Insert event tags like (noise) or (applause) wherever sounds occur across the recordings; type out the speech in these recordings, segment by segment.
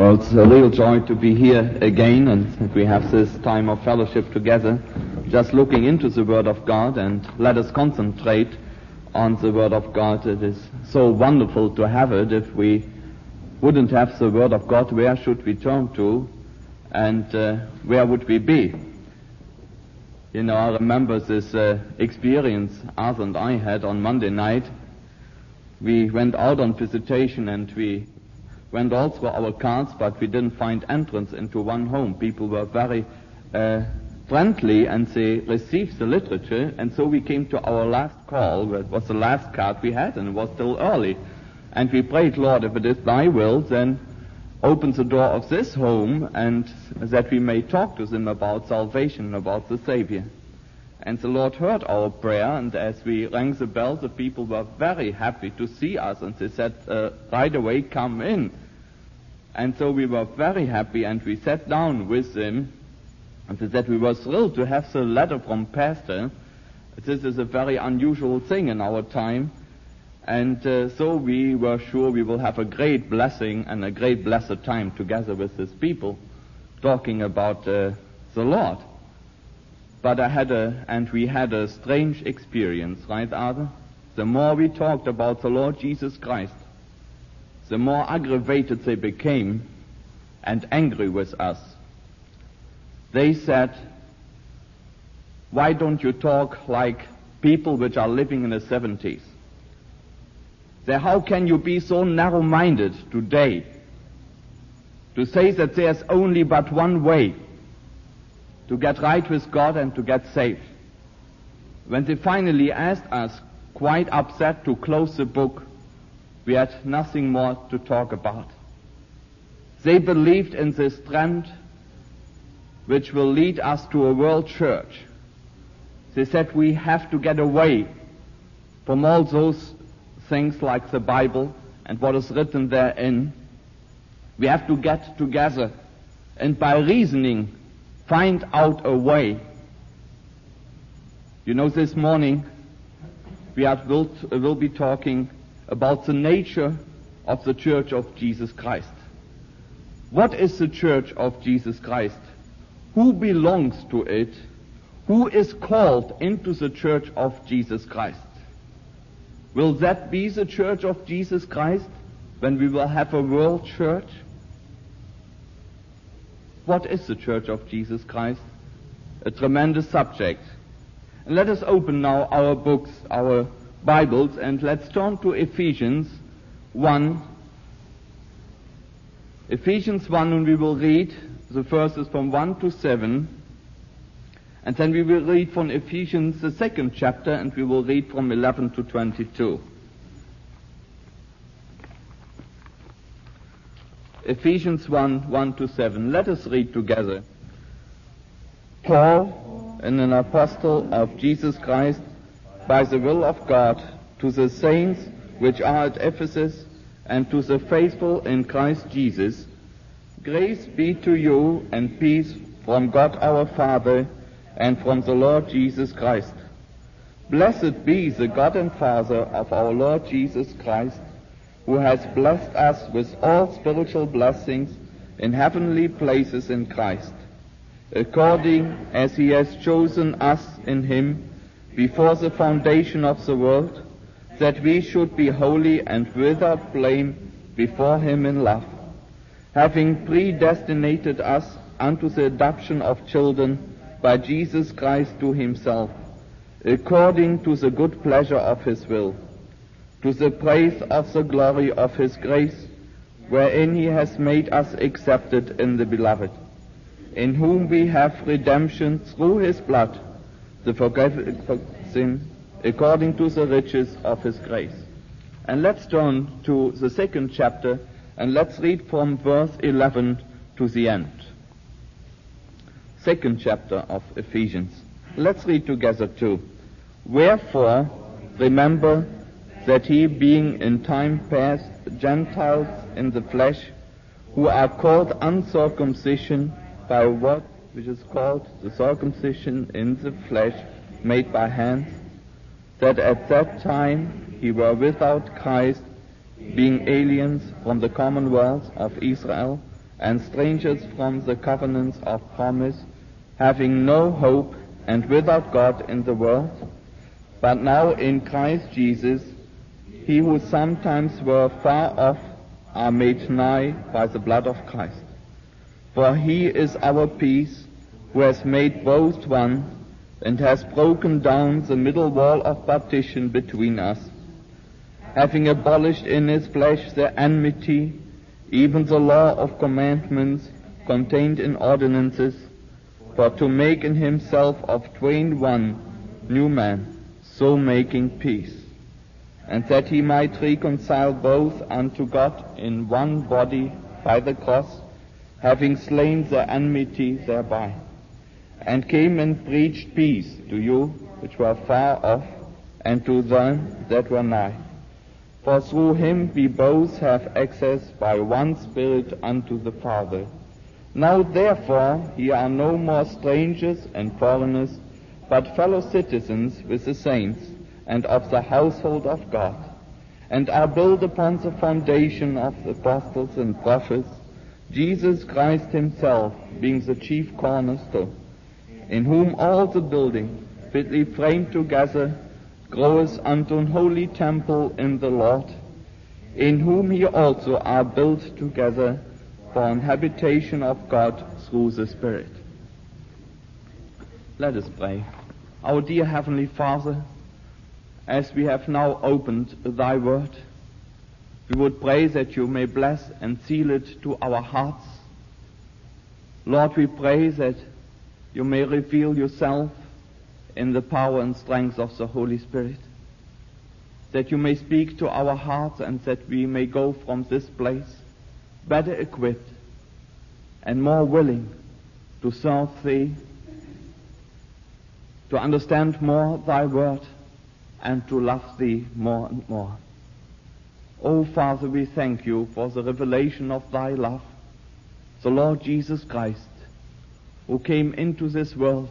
Well, it's a real joy to be here again and we have this time of fellowship together, just looking into the Word of God and let us concentrate on the Word of God. It is so wonderful to have it. If we wouldn't have the Word of God, where should we turn to and uh, where would we be? You know, I remember this uh, experience Arthur and I had on Monday night. We went out on visitation and we went all through our cards, but we didn't find entrance into one home. People were very uh, friendly and they received the literature, and so we came to our last call. It was the last card we had, and it was still early. And we prayed, Lord, if it is thy will, then open the door of this home and that we may talk to them about salvation, about the Savior. And the Lord heard our prayer, and as we rang the bell, the people were very happy to see us, and they said, uh, right away, come in. And so we were very happy, and we sat down with them, and said we were thrilled to have the letter from Pastor. This is a very unusual thing in our time, and uh, so we were sure we will have a great blessing and a great blessed time together with these people, talking about uh, the Lord. But I had a, and we had a strange experience, right, Arthur? The more we talked about the Lord Jesus Christ, the more aggravated they became and angry with us. They said, why don't you talk like people which are living in the 70s? Say, how can you be so narrow-minded today to say that there's only but one way to get right with God and to get saved. When they finally asked us, quite upset, to close the book, we had nothing more to talk about. They believed in this trend which will lead us to a world church. They said we have to get away from all those things like the Bible and what is written therein. We have to get together and by reasoning find out a way. You know, this morning we will, will be talking about the nature of the Church of Jesus Christ. What is the Church of Jesus Christ? Who belongs to it? Who is called into the Church of Jesus Christ? Will that be the Church of Jesus Christ when we will have a world church? What is the Church of Jesus Christ? A tremendous subject. And let us open now our books, our Bibles, and let's turn to Ephesians 1. Ephesians 1, and we will read the verses from 1 to 7. And then we will read from Ephesians, the second chapter, and we will read from 11 to 22. Ephesians 1, 1 to 7. Let us read together. Paul, an apostle of Jesus Christ, by the will of God, to the saints which are at Ephesus, and to the faithful in Christ Jesus, grace be to you and peace from God our Father and from the Lord Jesus Christ. Blessed be the God and Father of our Lord Jesus Christ, who has blessed us with all spiritual blessings in heavenly places in Christ, according as he has chosen us in him before the foundation of the world, that we should be holy and without blame before him in love, having predestinated us unto the adoption of children by Jesus Christ to himself, according to the good pleasure of his will to the praise of the glory of his grace, wherein he has made us accepted in the beloved, in whom we have redemption through his blood, the sin, according to the riches of his grace. And let's turn to the second chapter and let's read from verse 11 to the end. Second chapter of Ephesians. Let's read together too. Wherefore, remember that he, being in time past Gentiles in the flesh, who are called uncircumcision by what which is called the circumcision in the flesh made by hands, that at that time he were without Christ, being aliens from the commonwealth of Israel, and strangers from the covenants of promise, having no hope and without God in the world. But now in Christ Jesus, he who sometimes were far off are made nigh by the blood of Christ. For he is our peace, who has made both one, and has broken down the middle wall of partition between us, having abolished in his flesh the enmity, even the law of commandments contained in ordinances, for to make in himself of twain one new man, so making peace, and that he might reconcile both unto God in one body by the cross, having slain the enmity thereby, and came and preached peace to you which were far off, and to them that were nigh. For through him we both have access by one Spirit unto the Father. Now therefore ye are no more strangers and foreigners, but fellow citizens with the saints, and of the household of God, and are built upon the foundation of the apostles and prophets, Jesus Christ himself being the chief cornerstone, in whom all the building, fitly framed together, grows unto an holy temple in the Lord, in whom ye also are built together for an habitation of God through the Spirit. Let us pray. Our dear Heavenly Father, as we have now opened thy word, we would pray that you may bless and seal it to our hearts. Lord, we pray that you may reveal yourself in the power and strength of the Holy Spirit. That you may speak to our hearts and that we may go from this place better equipped and more willing to serve thee, to understand more thy word, and to love thee more and more. Oh, Father, we thank you for the revelation of thy love, the Lord Jesus Christ, who came into this world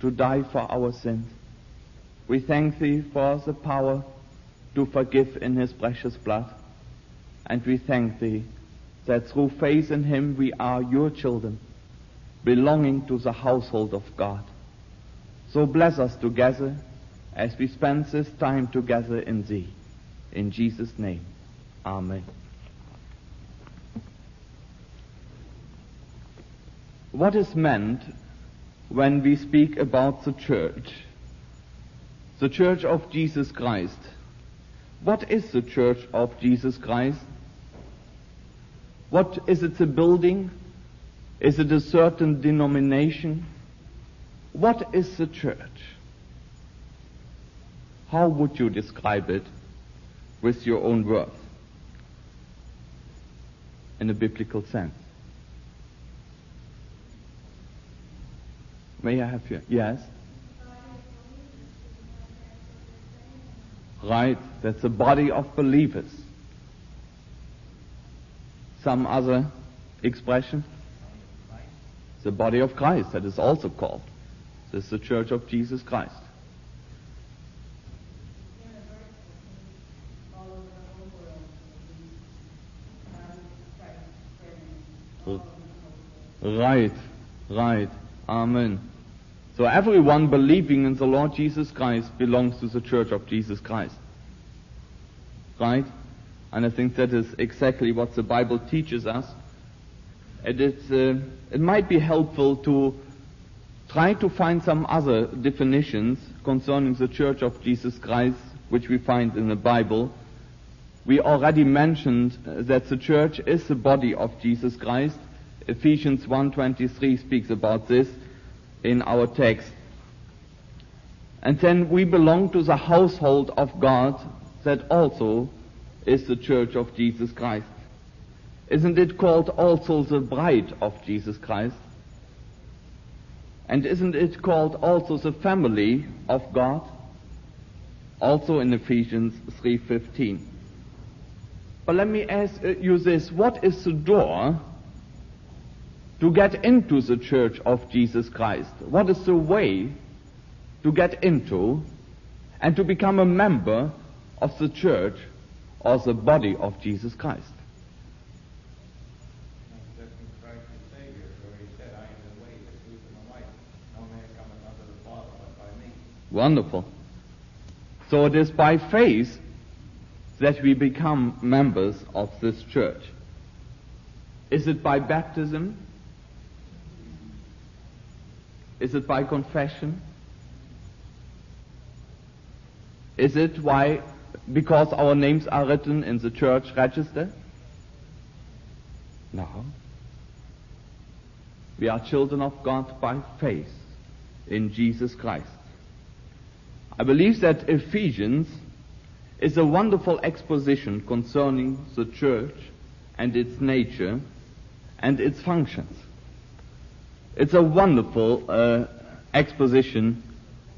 to die for our sins. We thank thee for the power to forgive in his precious blood. And we thank thee that through faith in him we are your children, belonging to the household of God. So bless us together as we spend this time together in thee. In Jesus' name, Amen. What is meant when we speak about the church? The church of Jesus Christ. What is the church of Jesus Christ? What is it a building? Is it a certain denomination? What is the church? How would you describe it with your own words? In a biblical sense. May I have you? Yes? Right, that's a body of believers. Some other expression? The body of Christ, that is also called. This is the church of Jesus Christ. Right, right. Amen. So everyone believing in the Lord Jesus Christ belongs to the church of Jesus Christ. Right? And I think that is exactly what the Bible teaches us. And it, uh, it might be helpful to try to find some other definitions concerning the church of Jesus Christ, which we find in the Bible. We already mentioned that the church is the body of Jesus Christ. Ephesians 1.23 speaks about this in our text. And then we belong to the household of God that also is the church of Jesus Christ. Isn't it called also the bride of Jesus Christ? And isn't it called also the family of God? Also in Ephesians 3:15. But let me ask you this, what is the door to get into the church of Jesus Christ? What is the way to get into and to become a member of the church or the body of Jesus Christ? Wonderful. So it is by faith that we become members of this church. Is it by baptism? Is it by confession? Is it why because our names are written in the church register? No. We are children of God by faith in Jesus Christ. I believe that Ephesians is a wonderful exposition concerning the church and its nature and its functions. It's a wonderful uh, exposition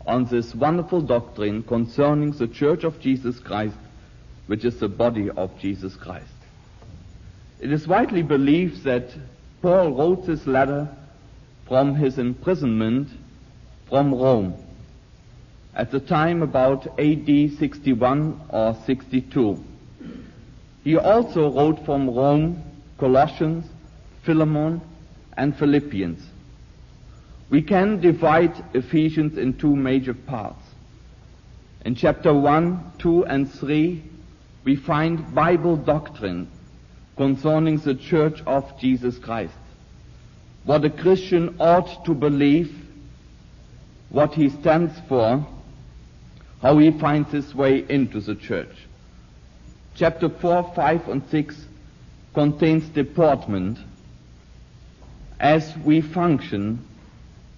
on this wonderful doctrine concerning the Church of Jesus Christ, which is the body of Jesus Christ. It is widely believed that Paul wrote this letter from his imprisonment from Rome at the time about AD 61 or 62. He also wrote from Rome Colossians, Philemon, and Philippians. We can divide Ephesians in two major parts. In chapter 1, 2, and 3, we find Bible doctrine concerning the Church of Jesus Christ. What a Christian ought to believe, what he stands for, how he finds his way into the church. Chapter 4, 5, and 6 contains deportment as we function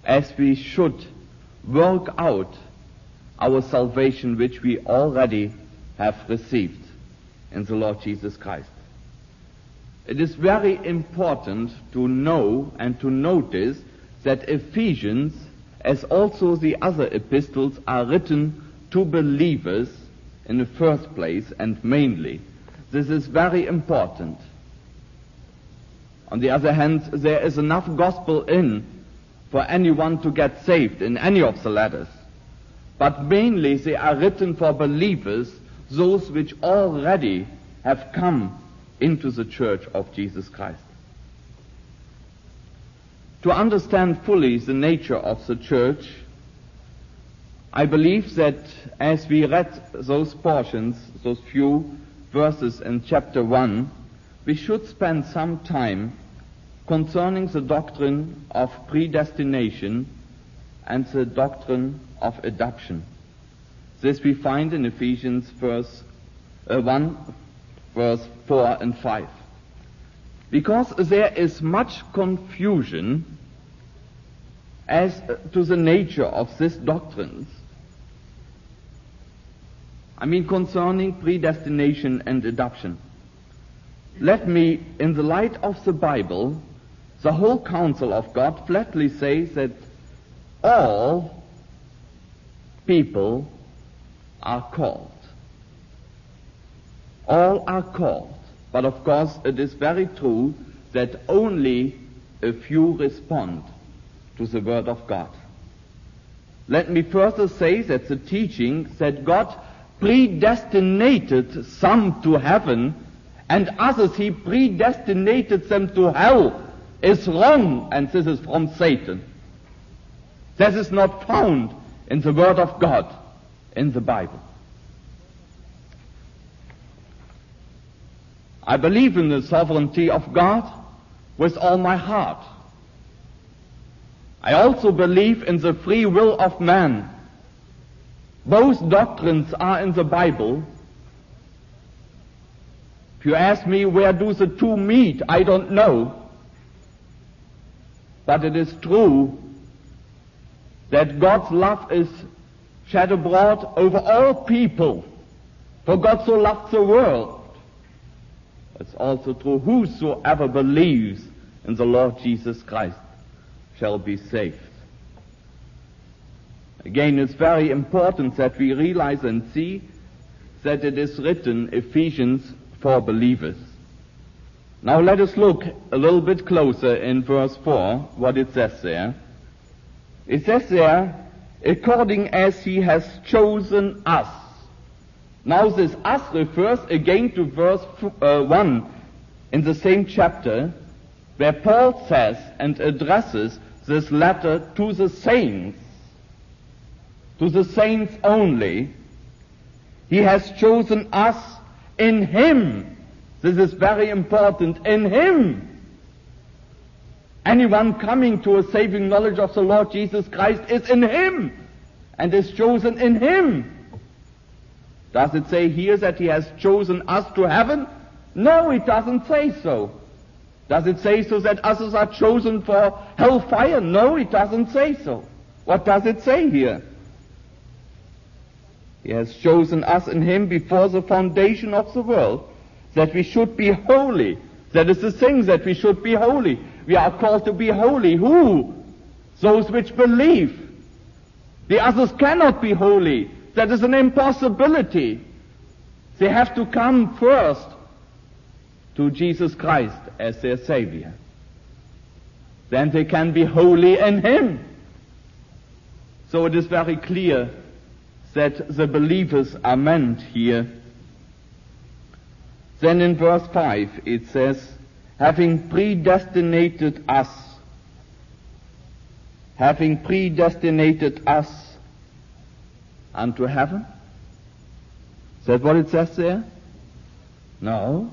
as we should work out our salvation which we already have received in the Lord Jesus Christ. It is very important to know and to notice that Ephesians, as also the other epistles, are written to believers in the first place and mainly. This is very important. On the other hand, there is enough gospel in for anyone to get saved in any of the letters. But mainly they are written for believers, those which already have come into the church of Jesus Christ. To understand fully the nature of the church, I believe that as we read those portions, those few verses in chapter 1, we should spend some time concerning the doctrine of predestination and the doctrine of adoption. This we find in Ephesians verse uh, 1, verse 4 and 5. Because there is much confusion as to the nature of these doctrines. I mean concerning predestination and adoption. Let me, in the light of the Bible, the whole counsel of God flatly says that all people are called. All are called. But of course, it is very true that only a few respond to the Word of God. Let me further say that the teaching that God predestinated some to heaven and others he predestinated them to hell is wrong, and this is from Satan. This is not found in the Word of God, in the Bible. I believe in the sovereignty of God with all my heart. I also believe in the free will of man. Both doctrines are in the Bible. If you ask me where do the two meet, I don't know. But it is true that God's love is shed abroad over all people. For God so loved the world. It's also true, whosoever believes in the Lord Jesus Christ shall be saved. Again, it's very important that we realize and see that it is written Ephesians for believers. Now let us look a little bit closer in verse 4, what it says there. It says there, according as he has chosen us. Now this us refers again to verse uh, 1 in the same chapter, where Paul says and addresses this letter to the saints. to the saints only. He has chosen us in Him. This is very important. In Him. Anyone coming to a saving knowledge of the Lord Jesus Christ is in Him and is chosen in Him. Does it say here that He has chosen us to heaven? No, it doesn't say so. Does it say so that others are chosen for hellfire? No, it doesn't say so. What does it say here? He has chosen us in Him before the foundation of the world, that we should be holy. That is the thing, that we should be holy. We are called to be holy. Who? Those which believe. The others cannot be holy. That is an impossibility. They have to come first to Jesus Christ as their Savior. Then they can be holy in Him. So it is very clear that the believers are meant here. Then in verse 5 it says, having predestinated us, having predestinated us unto heaven. Is that what it says there? No.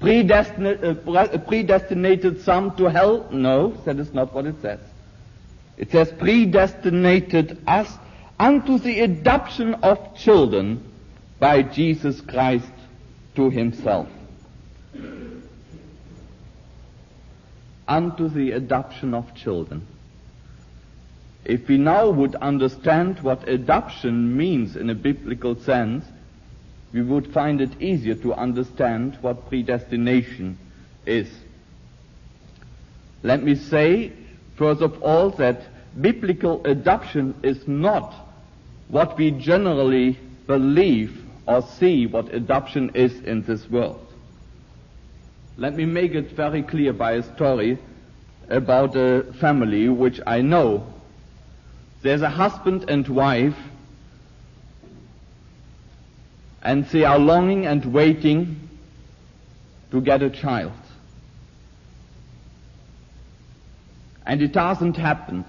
Predestinated, uh, predestinated some to hell? No, that is not what it says. It says predestinated us unto the adoption of children by Jesus Christ to himself. Unto the adoption of children. If we now would understand what adoption means in a biblical sense, we would find it easier to understand what predestination is. Let me say, first of all, that biblical adoption is not what we generally believe or see what adoption is in this world. Let me make it very clear by a story about a family which I know. There's a husband and wife and they are longing and waiting to get a child. And it hasn't happened.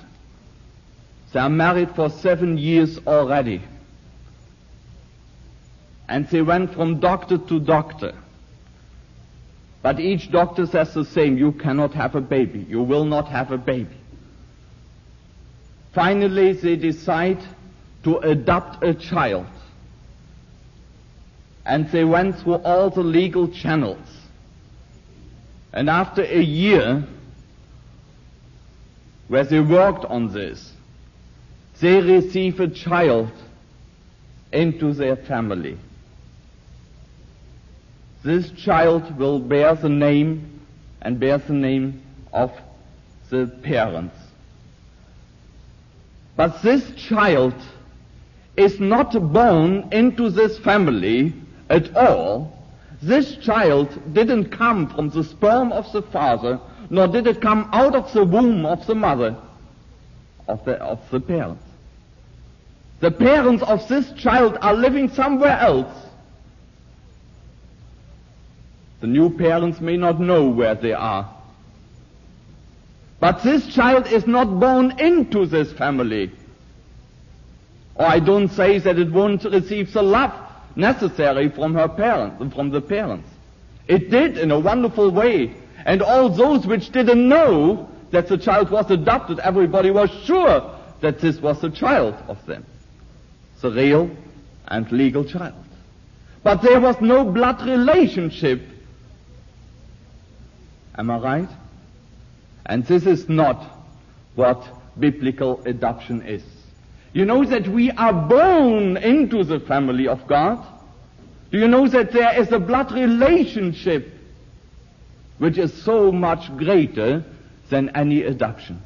They are married for seven years already. And they went from doctor to doctor. But each doctor says the same, you cannot have a baby. You will not have a baby. Finally, they decide to adopt a child. And they went through all the legal channels. And after a year, where they worked on this, they receive a child into their family. This child will bear the name and bear the name of the parents. But this child is not born into this family at all. This child didn't come from the sperm of the father, nor did it come out of the womb of the mother, of the, of the parents. The parents of this child are living somewhere else. The new parents may not know where they are. But this child is not born into this family. Or I don't say that it won't receive the love necessary from her parents, from the parents. It did in a wonderful way. And all those which didn't know that the child was adopted, everybody was sure that this was the child of them the real and legal child. But there was no blood relationship. Am I right? And this is not what biblical adoption is. You know that we are born into the family of God? Do you know that there is a blood relationship which is so much greater than any adoption?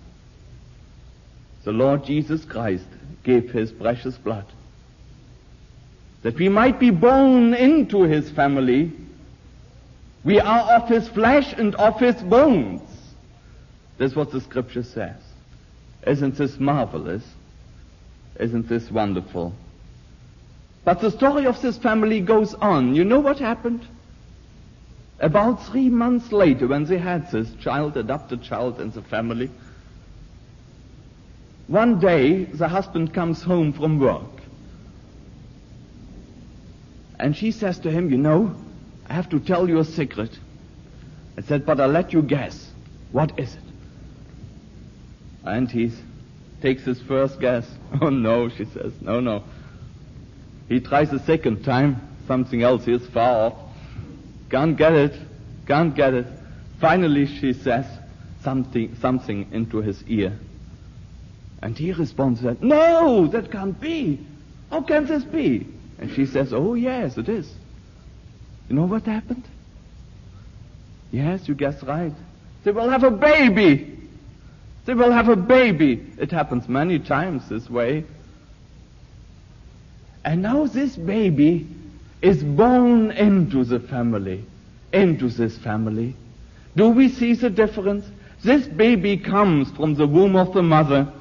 The Lord Jesus Christ gave his precious blood that we might be born into his family. We are of his flesh and of his bones. That's what the scripture says. Isn't this marvelous? Isn't this wonderful? But the story of this family goes on. You know what happened? About three months later, when they had this child, adopted child in the family, one day the husband comes home from work. And she says to him, you know, I have to tell you a secret. I said, but I'll let you guess. What is it? And he takes his first guess. (laughs) Oh no, she says. No, no. He tries a second time. Something else is far off. Can't get it. Can't get it. Finally, she says something, something into his ear. And he responds that, no, that can't be. How can this be? And she says, oh yes, it is. You know what happened? Yes, you guessed right. They will have a baby. They will have a baby. It happens many times this way. And now this baby is born into the family, into this family. Do we see the difference? This baby comes from the womb of the mother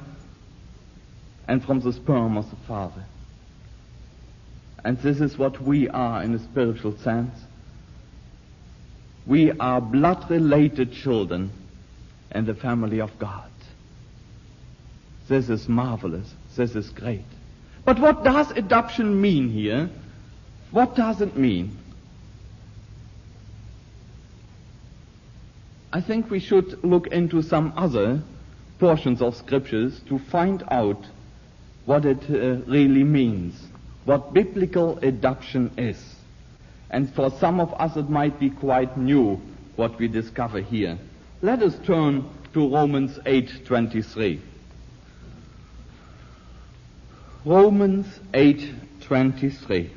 and from the sperm of the father. And this is what we are in a spiritual sense. We are blood related children in the family of God. This is marvelous. This is great. But what does adoption mean here? What does it mean? I think we should look into some other portions of scriptures to find out what it uh, really means, what biblical adoption is. And for some of us it might be quite new what we discover here. Let us turn to Romans 8:23. Romans 8:23.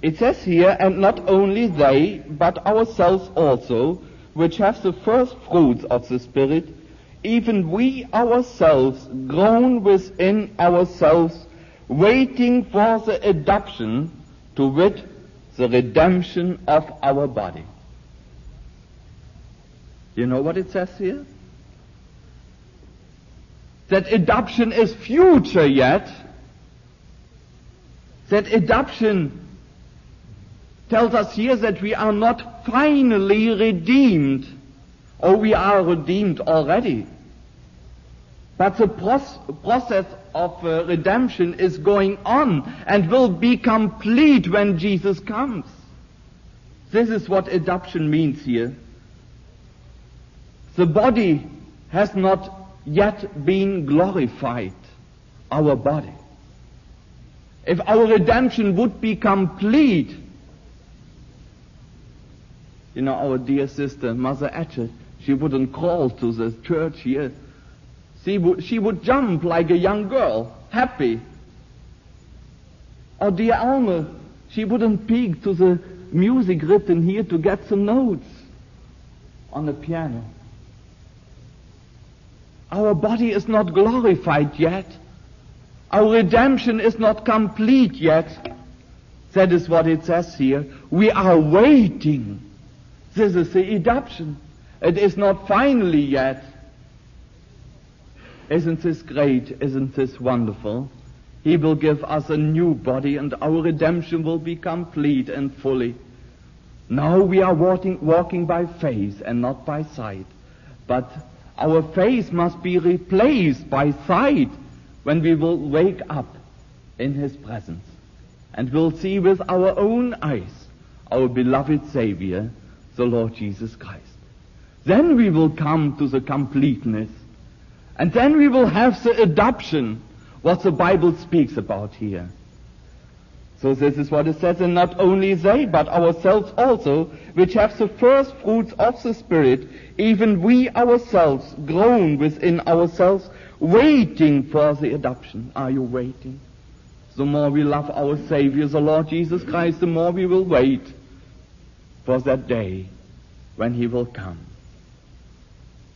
It says here, and not only they, but ourselves also, which have the first fruits of the Spirit, even we ourselves groan within ourselves, waiting for the adoption, to wit, the redemption of our body. You know what it says here? That adoption is future yet. That adoption tells us here that we are not finally redeemed, or we are redeemed already. But the process of uh, redemption is going on and will be complete when Jesus comes. This is what adoption means here. The body has not yet been glorified, our body. If our redemption would be complete, you know, our dear sister, Mother Etchett, she wouldn't crawl to the church here. She would, she would jump like a young girl, happy. Or dear Alma, she wouldn't peek to the music written here to get some notes on the piano. Our body is not glorified yet. Our redemption is not complete yet. That is what it says here. We are waiting this is the adoption. It is not finally yet. Isn't this great? Isn't this wonderful? He will give us a new body and our redemption will be complete and fully. Now we are walking, walking by faith and not by sight. But our faith must be replaced by sight when we will wake up in His presence and will see with our own eyes our beloved Savior the Lord Jesus Christ. Then we will come to the completeness. And then we will have the adoption, what the Bible speaks about here. So this is what it says, and not only they, but ourselves also, which have the first fruits of the Spirit, even we ourselves groan within ourselves, waiting for the adoption. Are you waiting? The more we love our Savior, the Lord Jesus Christ, the more we will wait for that day when he will come.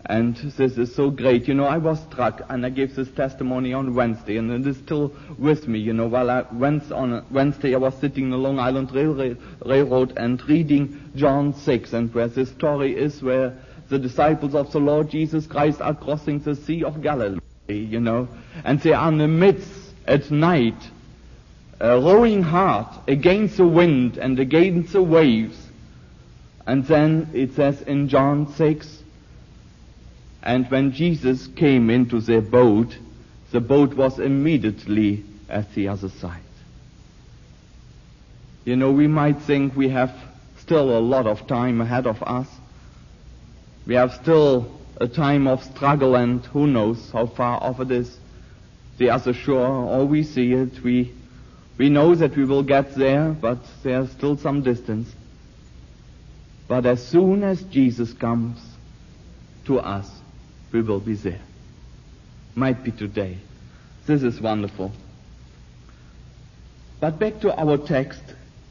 And this is so great. You know, I was struck, and I gave this testimony on Wednesday, and it is still with me. You know, while I went on Wednesday, I was sitting in the Long Island Railroad, and reading John 6, and where this story is where the disciples of the Lord Jesus Christ are crossing the Sea of Galilee, you know, and they are in the midst at night, uh, rowing hard against the wind and against the waves, And then it says in John 6, and when Jesus came into their boat, the boat was immediately at the other side. You know, we might think we have still a lot of time ahead of us. We have still a time of struggle and who knows how far off it is. The other shore, all we see it, we, we know that we will get there, but there's still some distance. But as soon as Jesus comes to us, we will be there. Might be today. This is wonderful. But back to our text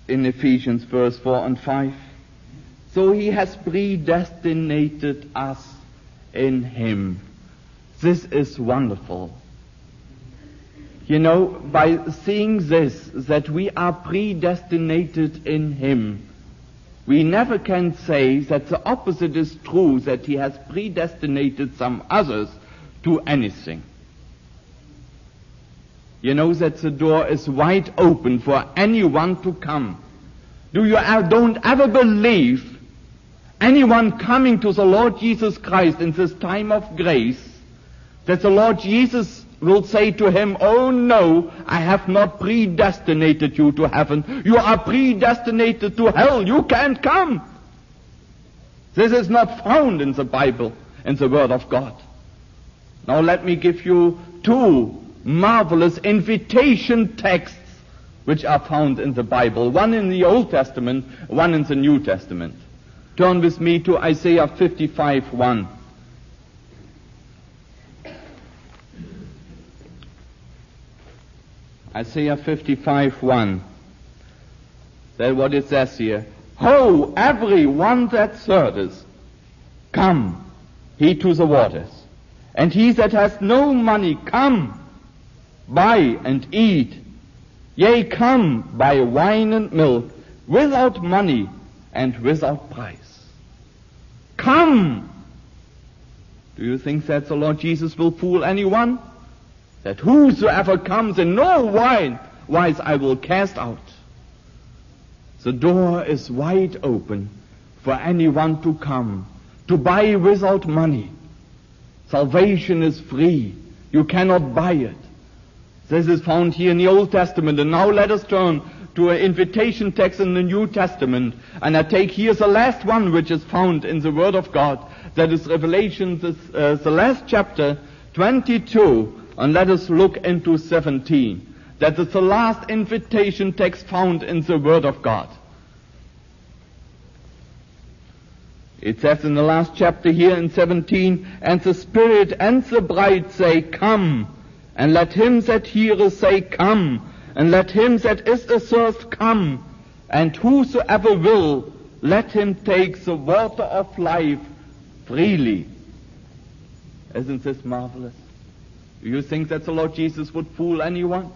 in Ephesians verse 4 and 5. So he has predestinated us in him. This is wonderful. You know, by seeing this, that we are predestinated in him, we never can say that the opposite is true, that he has predestinated some others to anything. You know that the door is wide open for anyone to come. Do you uh, don't ever believe anyone coming to the Lord Jesus Christ in this time of grace that the Lord Jesus will say to him, Oh no, I have not predestinated you to heaven. You are predestinated to hell. You can't come. This is not found in the Bible, in the Word of God. Now let me give you two marvelous invitation texts which are found in the Bible. One in the Old Testament, one in the New Testament. Turn with me to Isaiah 55 1. Isaiah 55 1. That's what it says here. Ho, every one that thirsteth, come, he to the waters. And he that has no money, come, buy and eat. Yea, come, buy wine and milk, without money and without price. Come! Do you think that the Lord Jesus will fool anyone? That whosoever comes and no wine, wise I will cast out. The door is wide open for anyone to come, to buy without money. Salvation is free. You cannot buy it. This is found here in the Old Testament. And now let us turn to an invitation text in the New Testament. And I take here the last one which is found in the Word of God. That is Revelation, the, uh, the last chapter, 22 and let us look into 17. That is the last invitation text found in the Word of God. It says in the last chapter here in 17, and the Spirit and the bride say, Come, and let him that heareth say, Come, and let him that is athirst come, and whosoever will, let him take the water of life freely. Isn't this marvelous? Do you think that the Lord Jesus would fool anyone?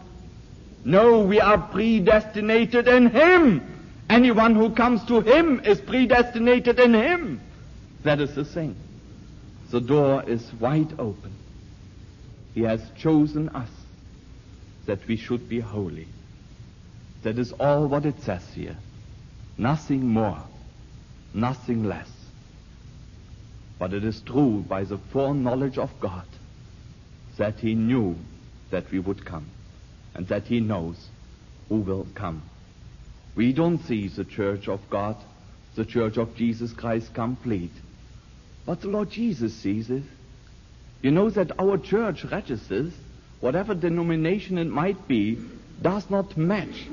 No, we are predestinated in Him. Anyone who comes to Him is predestinated in Him. That is the thing. The door is wide open. He has chosen us that we should be holy. That is all what it says here. Nothing more, nothing less. But it is true by the foreknowledge of God that he knew that we would come and that he knows who will come. We don't see the church of God, the church of Jesus Christ complete. But the Lord Jesus sees it. You know that our church registers, whatever denomination it might be, does not match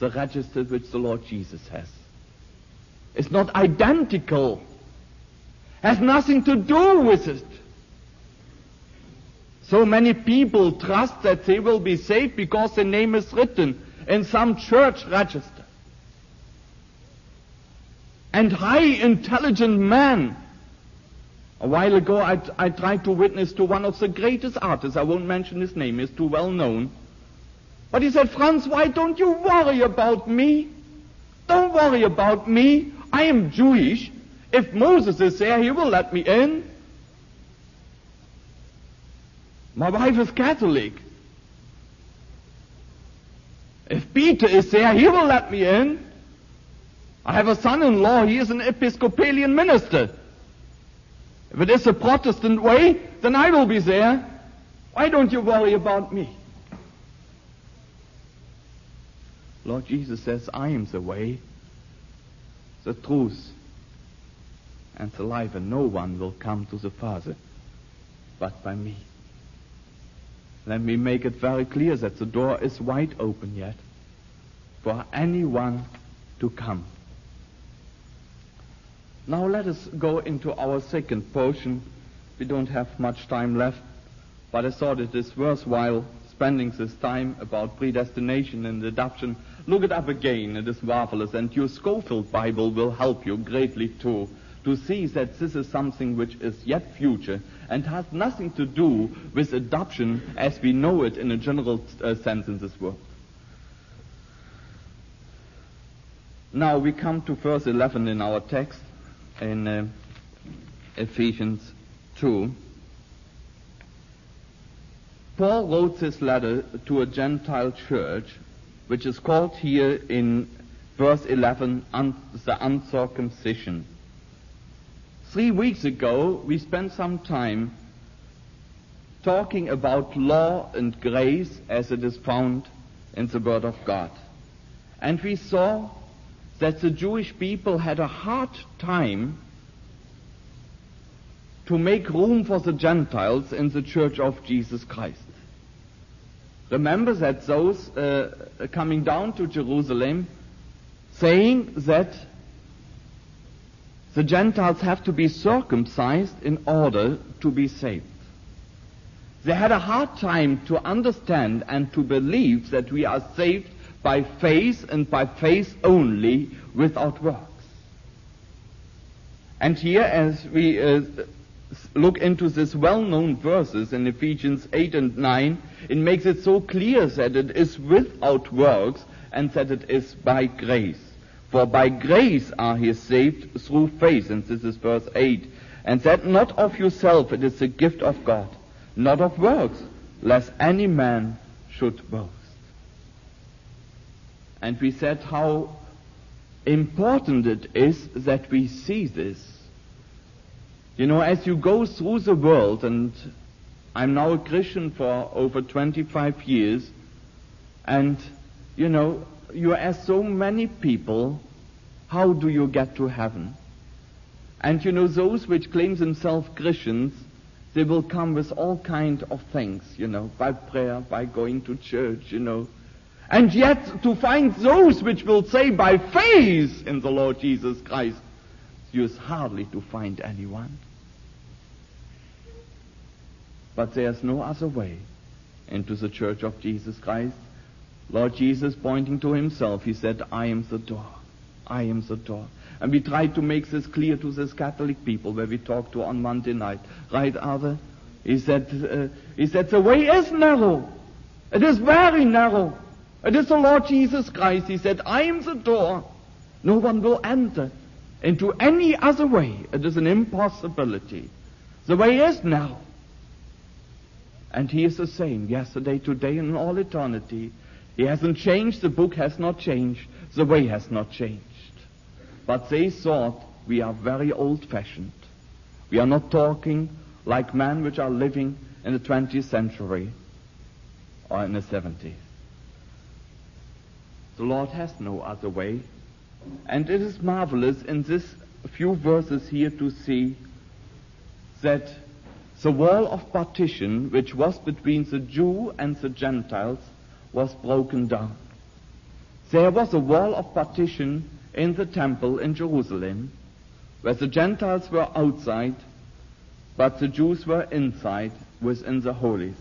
the register which the Lord Jesus has. It's not identical. Has nothing to do with it. So many people trust that they will be saved because their name is written in some church register. And high intelligent man. A while ago I, I tried to witness to one of the greatest artists. I won't mention his name, he's too well known. But he said, Franz, why don't you worry about me? Don't worry about me. I am Jewish. If Moses is there, he will let me in. My wife is Catholic. If Peter is there, he will let me in. I have a son-in-law, he is an Episcopalian minister. If it is a Protestant way, then I will be there. Why don't you worry about me? Lord Jesus says, I am the way, the truth, and the life, and no one will come to the Father but by me. Let me make it very clear that the door is wide open yet for anyone to come. Now let us go into our second portion. We don't have much time left, but I thought it is worthwhile spending this time about predestination and adoption. Look it up again. It is marvelous. And your Scofield Bible will help you greatly too to see that this is something which is yet future and has nothing to do with adoption as we know it in a general uh, sense in this world. Now we come to verse 11 in our text in uh, Ephesians 2. Paul wrote this letter to a Gentile church, which is called here in verse 11 un- the uncircumcision. Three weeks ago, we spent some time talking about law and grace as it is found in the Word of God. And we saw that the Jewish people had a hard time to make room for the Gentiles in the Church of Jesus Christ. Remember that those uh, coming down to Jerusalem saying that the Gentiles have to be circumcised in order to be saved. They had a hard time to understand and to believe that we are saved by faith and by faith only without works. And here, as we uh, look into these well-known verses in Ephesians 8 and 9, it makes it so clear that it is without works and that it is by grace. For by grace are ye saved through faith, and this is verse 8. And that not of yourself, it is the gift of God, not of works, lest any man should boast. And we said how important it is that we see this. You know, as you go through the world, and I'm now a Christian for over 25 years, and, you know, you ask so many people, how do you get to heaven? And you know, those which claim themselves Christians, they will come with all kind of things, you know, by prayer, by going to church, you know. And yet, to find those which will say by faith in the Lord Jesus Christ, you is hardly to find anyone. But there's no other way into the church of Jesus Christ Lord Jesus pointing to himself, he said, I am the door. I am the door. And we tried to make this clear to these Catholic people where we talked to on Monday night. Right, Arthur? He said, uh, he said, the way is narrow. It is very narrow. It is the Lord Jesus Christ. He said, I am the door. No one will enter into any other way. It is an impossibility. The way is narrow. And he is the same yesterday, today, and all eternity. He hasn't changed, the book has not changed, the way has not changed. But they thought we are very old fashioned. We are not talking like men which are living in the 20th century or in the 70s. The Lord has no other way. And it is marvelous in this few verses here to see that the wall of partition which was between the Jew and the Gentiles was broken down. There was a wall of partition in the temple in Jerusalem where the Gentiles were outside, but the Jews were inside within the holies.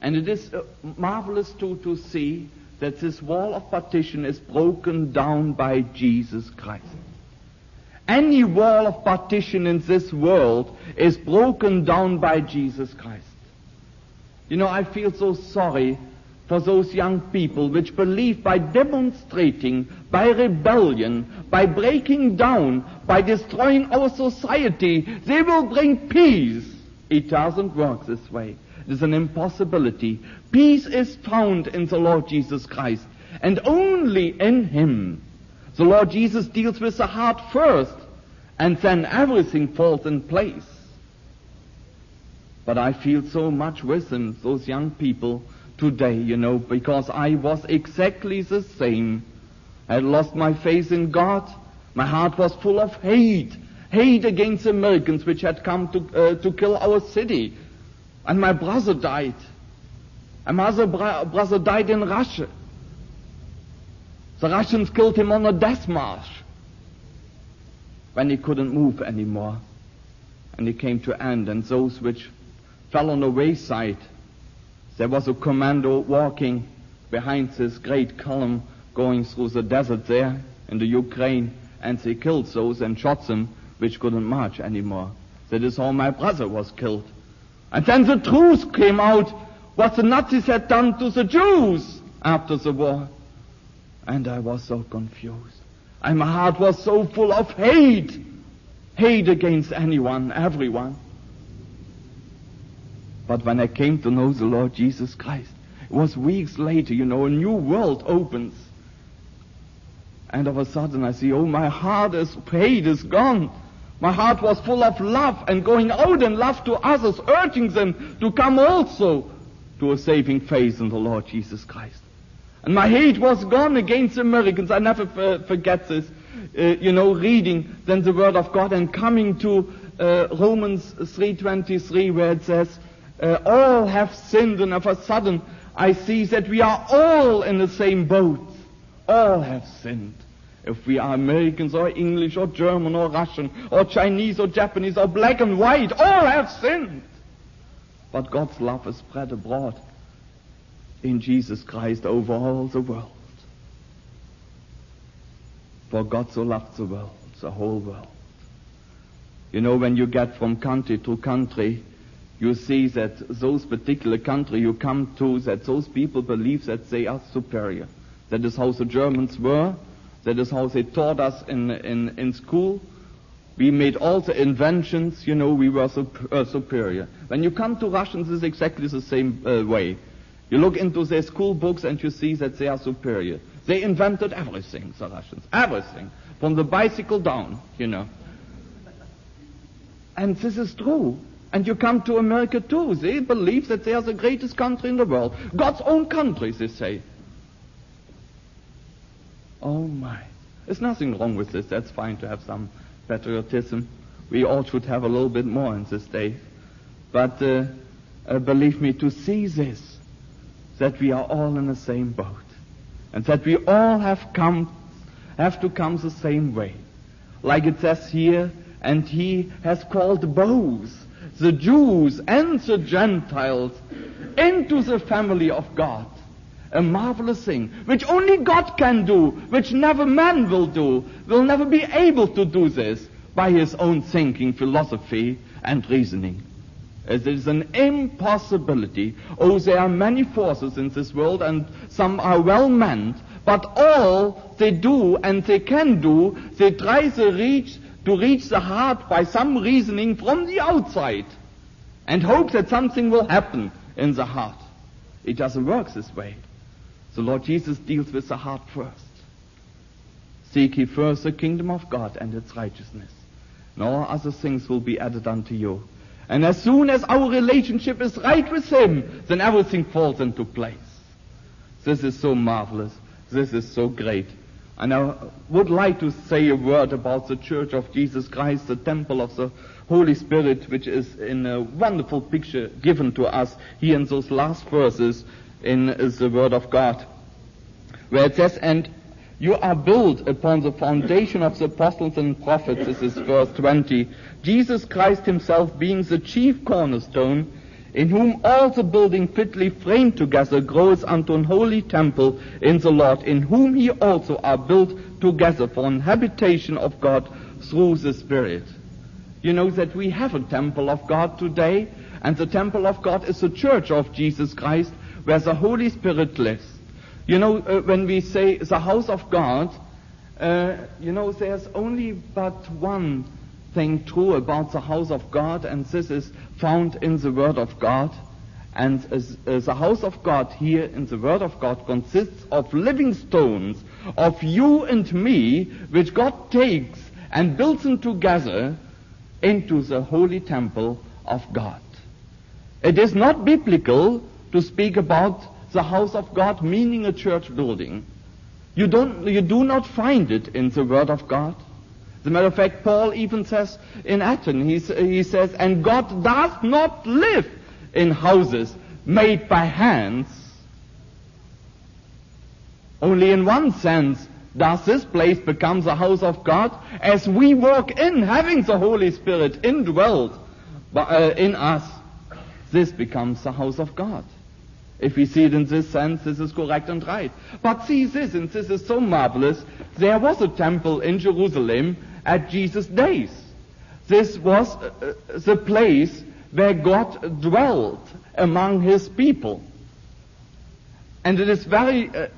And it is uh, marvelous too to see that this wall of partition is broken down by Jesus Christ. Any wall of partition in this world is broken down by Jesus Christ. You know, I feel so sorry for those young people which believe by demonstrating, by rebellion, by breaking down, by destroying our society, they will bring peace. It doesn't work this way. It is an impossibility. Peace is found in the Lord Jesus Christ, and only in Him. The Lord Jesus deals with the heart first, and then everything falls in place. But I feel so much with them, those young people today, you know, because I was exactly the same. I had lost my faith in God. My heart was full of hate. Hate against Americans which had come to, uh, to kill our city. And my brother died. And my other bro- brother died in Russia. The Russians killed him on a death march when he couldn't move anymore. And he came to end, and those which fell on the wayside, there was a commando walking behind this great column going through the desert there in the Ukraine, and they killed those and shot them which couldn't march anymore. That is how my brother was killed. And then the truth came out what the Nazis had done to the Jews after the war. And I was so confused. And my heart was so full of hate. Hate against anyone, everyone. But when I came to know the Lord Jesus Christ, it was weeks later, you know, a new world opens. And of a sudden I see, oh, my heart is hate is gone. My heart was full of love and going out in love to others, urging them to come also to a saving faith in the Lord Jesus Christ. And my hate was gone against Americans. I never f- forget this. Uh, you know, reading then the Word of God and coming to uh, Romans 3.23 where it says, uh, all have sinned and of a sudden I see that we are all in the same boat. All have sinned. If we are Americans or English or German or Russian or Chinese or Japanese or black and white, all have sinned. But God's love is spread abroad in Jesus Christ over all the world. For God so loved the world, the whole world. You know, when you get from country to country, you see that those particular country you come to, that those people believe that they are superior. That is how the Germans were. That is how they taught us in, in, in school. We made all the inventions, you know, we were sup- uh, superior. When you come to Russians, it's exactly the same uh, way. You look into their school books and you see that they are superior. They invented everything, the Russians. Everything. From the bicycle down, you know. And this is true. And you come to America too. They believe that they are the greatest country in the world. God's own country, they say. Oh my. There's nothing wrong with this. That's fine to have some patriotism. We all should have a little bit more in this day. But uh, uh, believe me, to see this, that we are all in the same boat, and that we all have come, have to come the same way. Like it says here, and he has called both the Jews and the Gentiles into the family of God. A marvelous thing, which only God can do, which never man will do, will never be able to do this by his own thinking, philosophy, and reasoning. as It is an impossibility. Oh, there are many forces in this world, and some are well meant, but all they do and they can do, they try to reach, to reach the heart by some reasoning from the outside and hope that something will happen in the heart. It doesn't work this way. The Lord Jesus deals with the heart first. Seek ye first the kingdom of God and its righteousness, and all other things will be added unto you. And as soon as our relationship is right with Him, then everything falls into place. This is so marvelous. This is so great. And I would like to say a word about the Church of Jesus Christ, the temple of the Holy Spirit, which is in a wonderful picture given to us here in those last verses in the Word of God, where it says, And you are built upon the foundation of the apostles and prophets. This is verse 20. Jesus Christ himself being the chief cornerstone, in whom all the building fitly framed together grows unto an holy temple in the Lord, in whom ye also are built together for an habitation of God through the Spirit. You know that we have a temple of God today, and the temple of God is the church of Jesus Christ, where the Holy Spirit lives. You know, uh, when we say the house of God, uh, you know, there's only but one thing true about the house of God, and this is found in the Word of God. And uh, the house of God here in the Word of God consists of living stones, of you and me, which God takes and builds them together into the holy temple of God. It is not biblical to speak about the house of God meaning a church building. You don't, you do not find it in the Word of God. As a matter of fact, Paul even says in Athens, he, he says, and God does not live in houses made by hands. Only in one sense does this place become the house of God as we walk in, having the Holy Spirit indwelt uh, in us. This becomes the house of God. If we see it in this sense, this is correct and right. But see this, and this is so marvelous. There was a temple in Jerusalem at Jesus' days. This was uh, uh the place where God dwelt among his people. And it is very uh,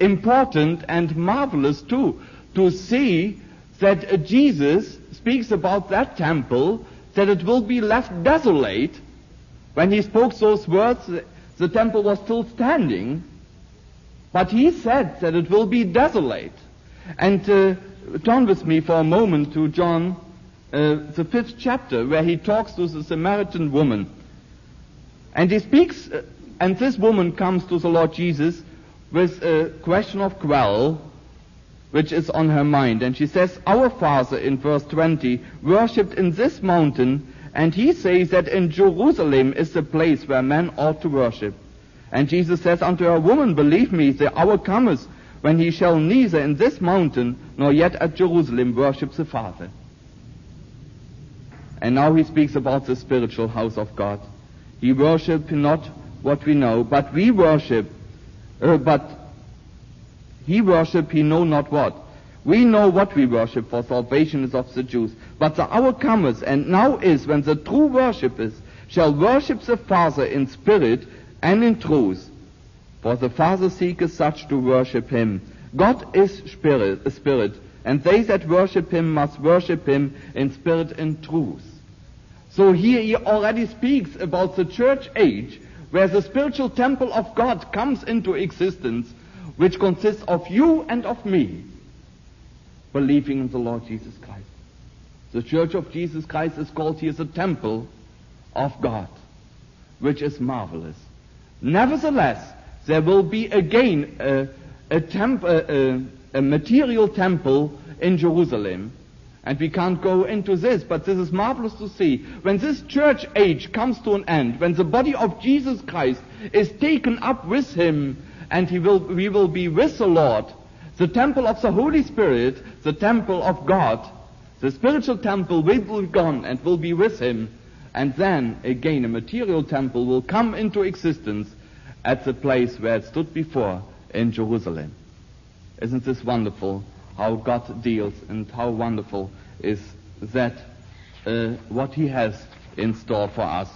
important and marvelous too to see that uh, Jesus speaks about that temple, that it will be left desolate. When he spoke those words, the temple was still standing, but he said that it will be desolate. And uh, turn with me for a moment to John uh, the fifth chapter, where he talks to the Samaritan woman. And he speaks, uh, and this woman comes to the Lord Jesus with a question of quell, which is on her mind. And she says, Our father, in verse 20, worshipped in this mountain, and he says that in Jerusalem is the place where men ought to worship. And Jesus says unto her, Woman, believe me, the hour cometh when he shall neither in this mountain nor yet at Jerusalem worship the Father. And now he speaks about the spiritual house of God. He worship not what we know, but we worship, uh, but he worship he know not what. We know what we worship, for salvation is of the Jews. But the hour cometh, and now is, when the true worshippers shall worship the Father in spirit and in truth. For the Father seeketh such to worship him. God is spirit, spirit, and they that worship him must worship him in spirit and truth. So here he already speaks about the church age where the spiritual temple of God comes into existence, which consists of you and of me, believing in the Lord Jesus Christ. The church of Jesus Christ is called here the temple of God, which is marvelous. Nevertheless, there will be again a, a, temp, a, a material temple in Jerusalem. And we can't go into this, but this is marvelous to see. When this church age comes to an end, when the body of Jesus Christ is taken up with him, and he will, we will be with the Lord, the temple of the Holy Spirit, the temple of God, the spiritual temple will be gone and will be with him. And then again a material temple will come into existence at the place where it stood before in Jerusalem. Isn't this wonderful how God deals and how wonderful is that uh, what He has in store for us?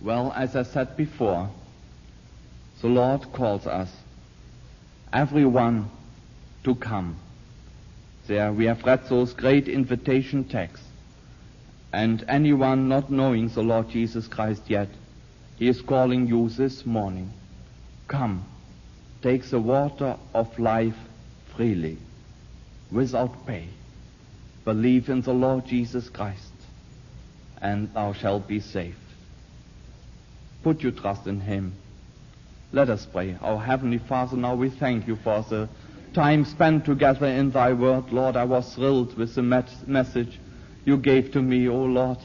Well, as I said before, the Lord calls us, everyone, to come. There we have read those great invitation texts. And anyone not knowing the Lord Jesus Christ yet, He is calling you this morning. Come, take the water of life freely, without pay. Believe in the Lord Jesus Christ, and thou shalt be saved. Put your trust in Him. Let us pray. Our Heavenly Father, now we thank you for the time spent together in Thy Word. Lord, I was thrilled with the message you gave to me, O Lord.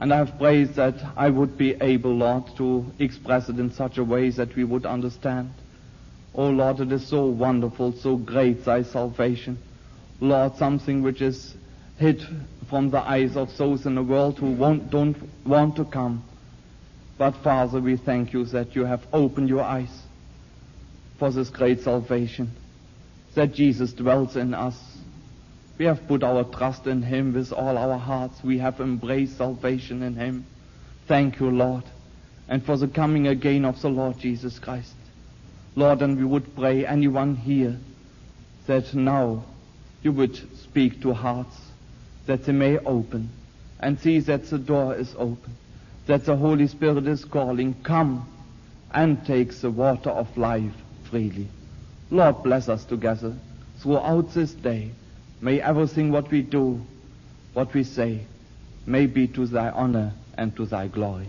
And I have prayed that I would be able, Lord, to express it in such a way that we would understand. Oh Lord, it is so wonderful, so great thy salvation. Lord, something which is hid from the eyes of those in the world who don't want to come. But Father, we thank you that you have opened your eyes for this great salvation, that Jesus dwells in us, we have put our trust in Him with all our hearts. We have embraced salvation in Him. Thank you, Lord. And for the coming again of the Lord Jesus Christ. Lord, and we would pray anyone here that now you would speak to hearts that they may open, and see that the door is open, that the Holy Spirit is calling, come and take the water of life freely. Lord, bless us together throughout this day. May everything what we do, what we say, may be to thy honor and to thy glory.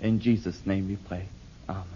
In Jesus' name we pray. Amen.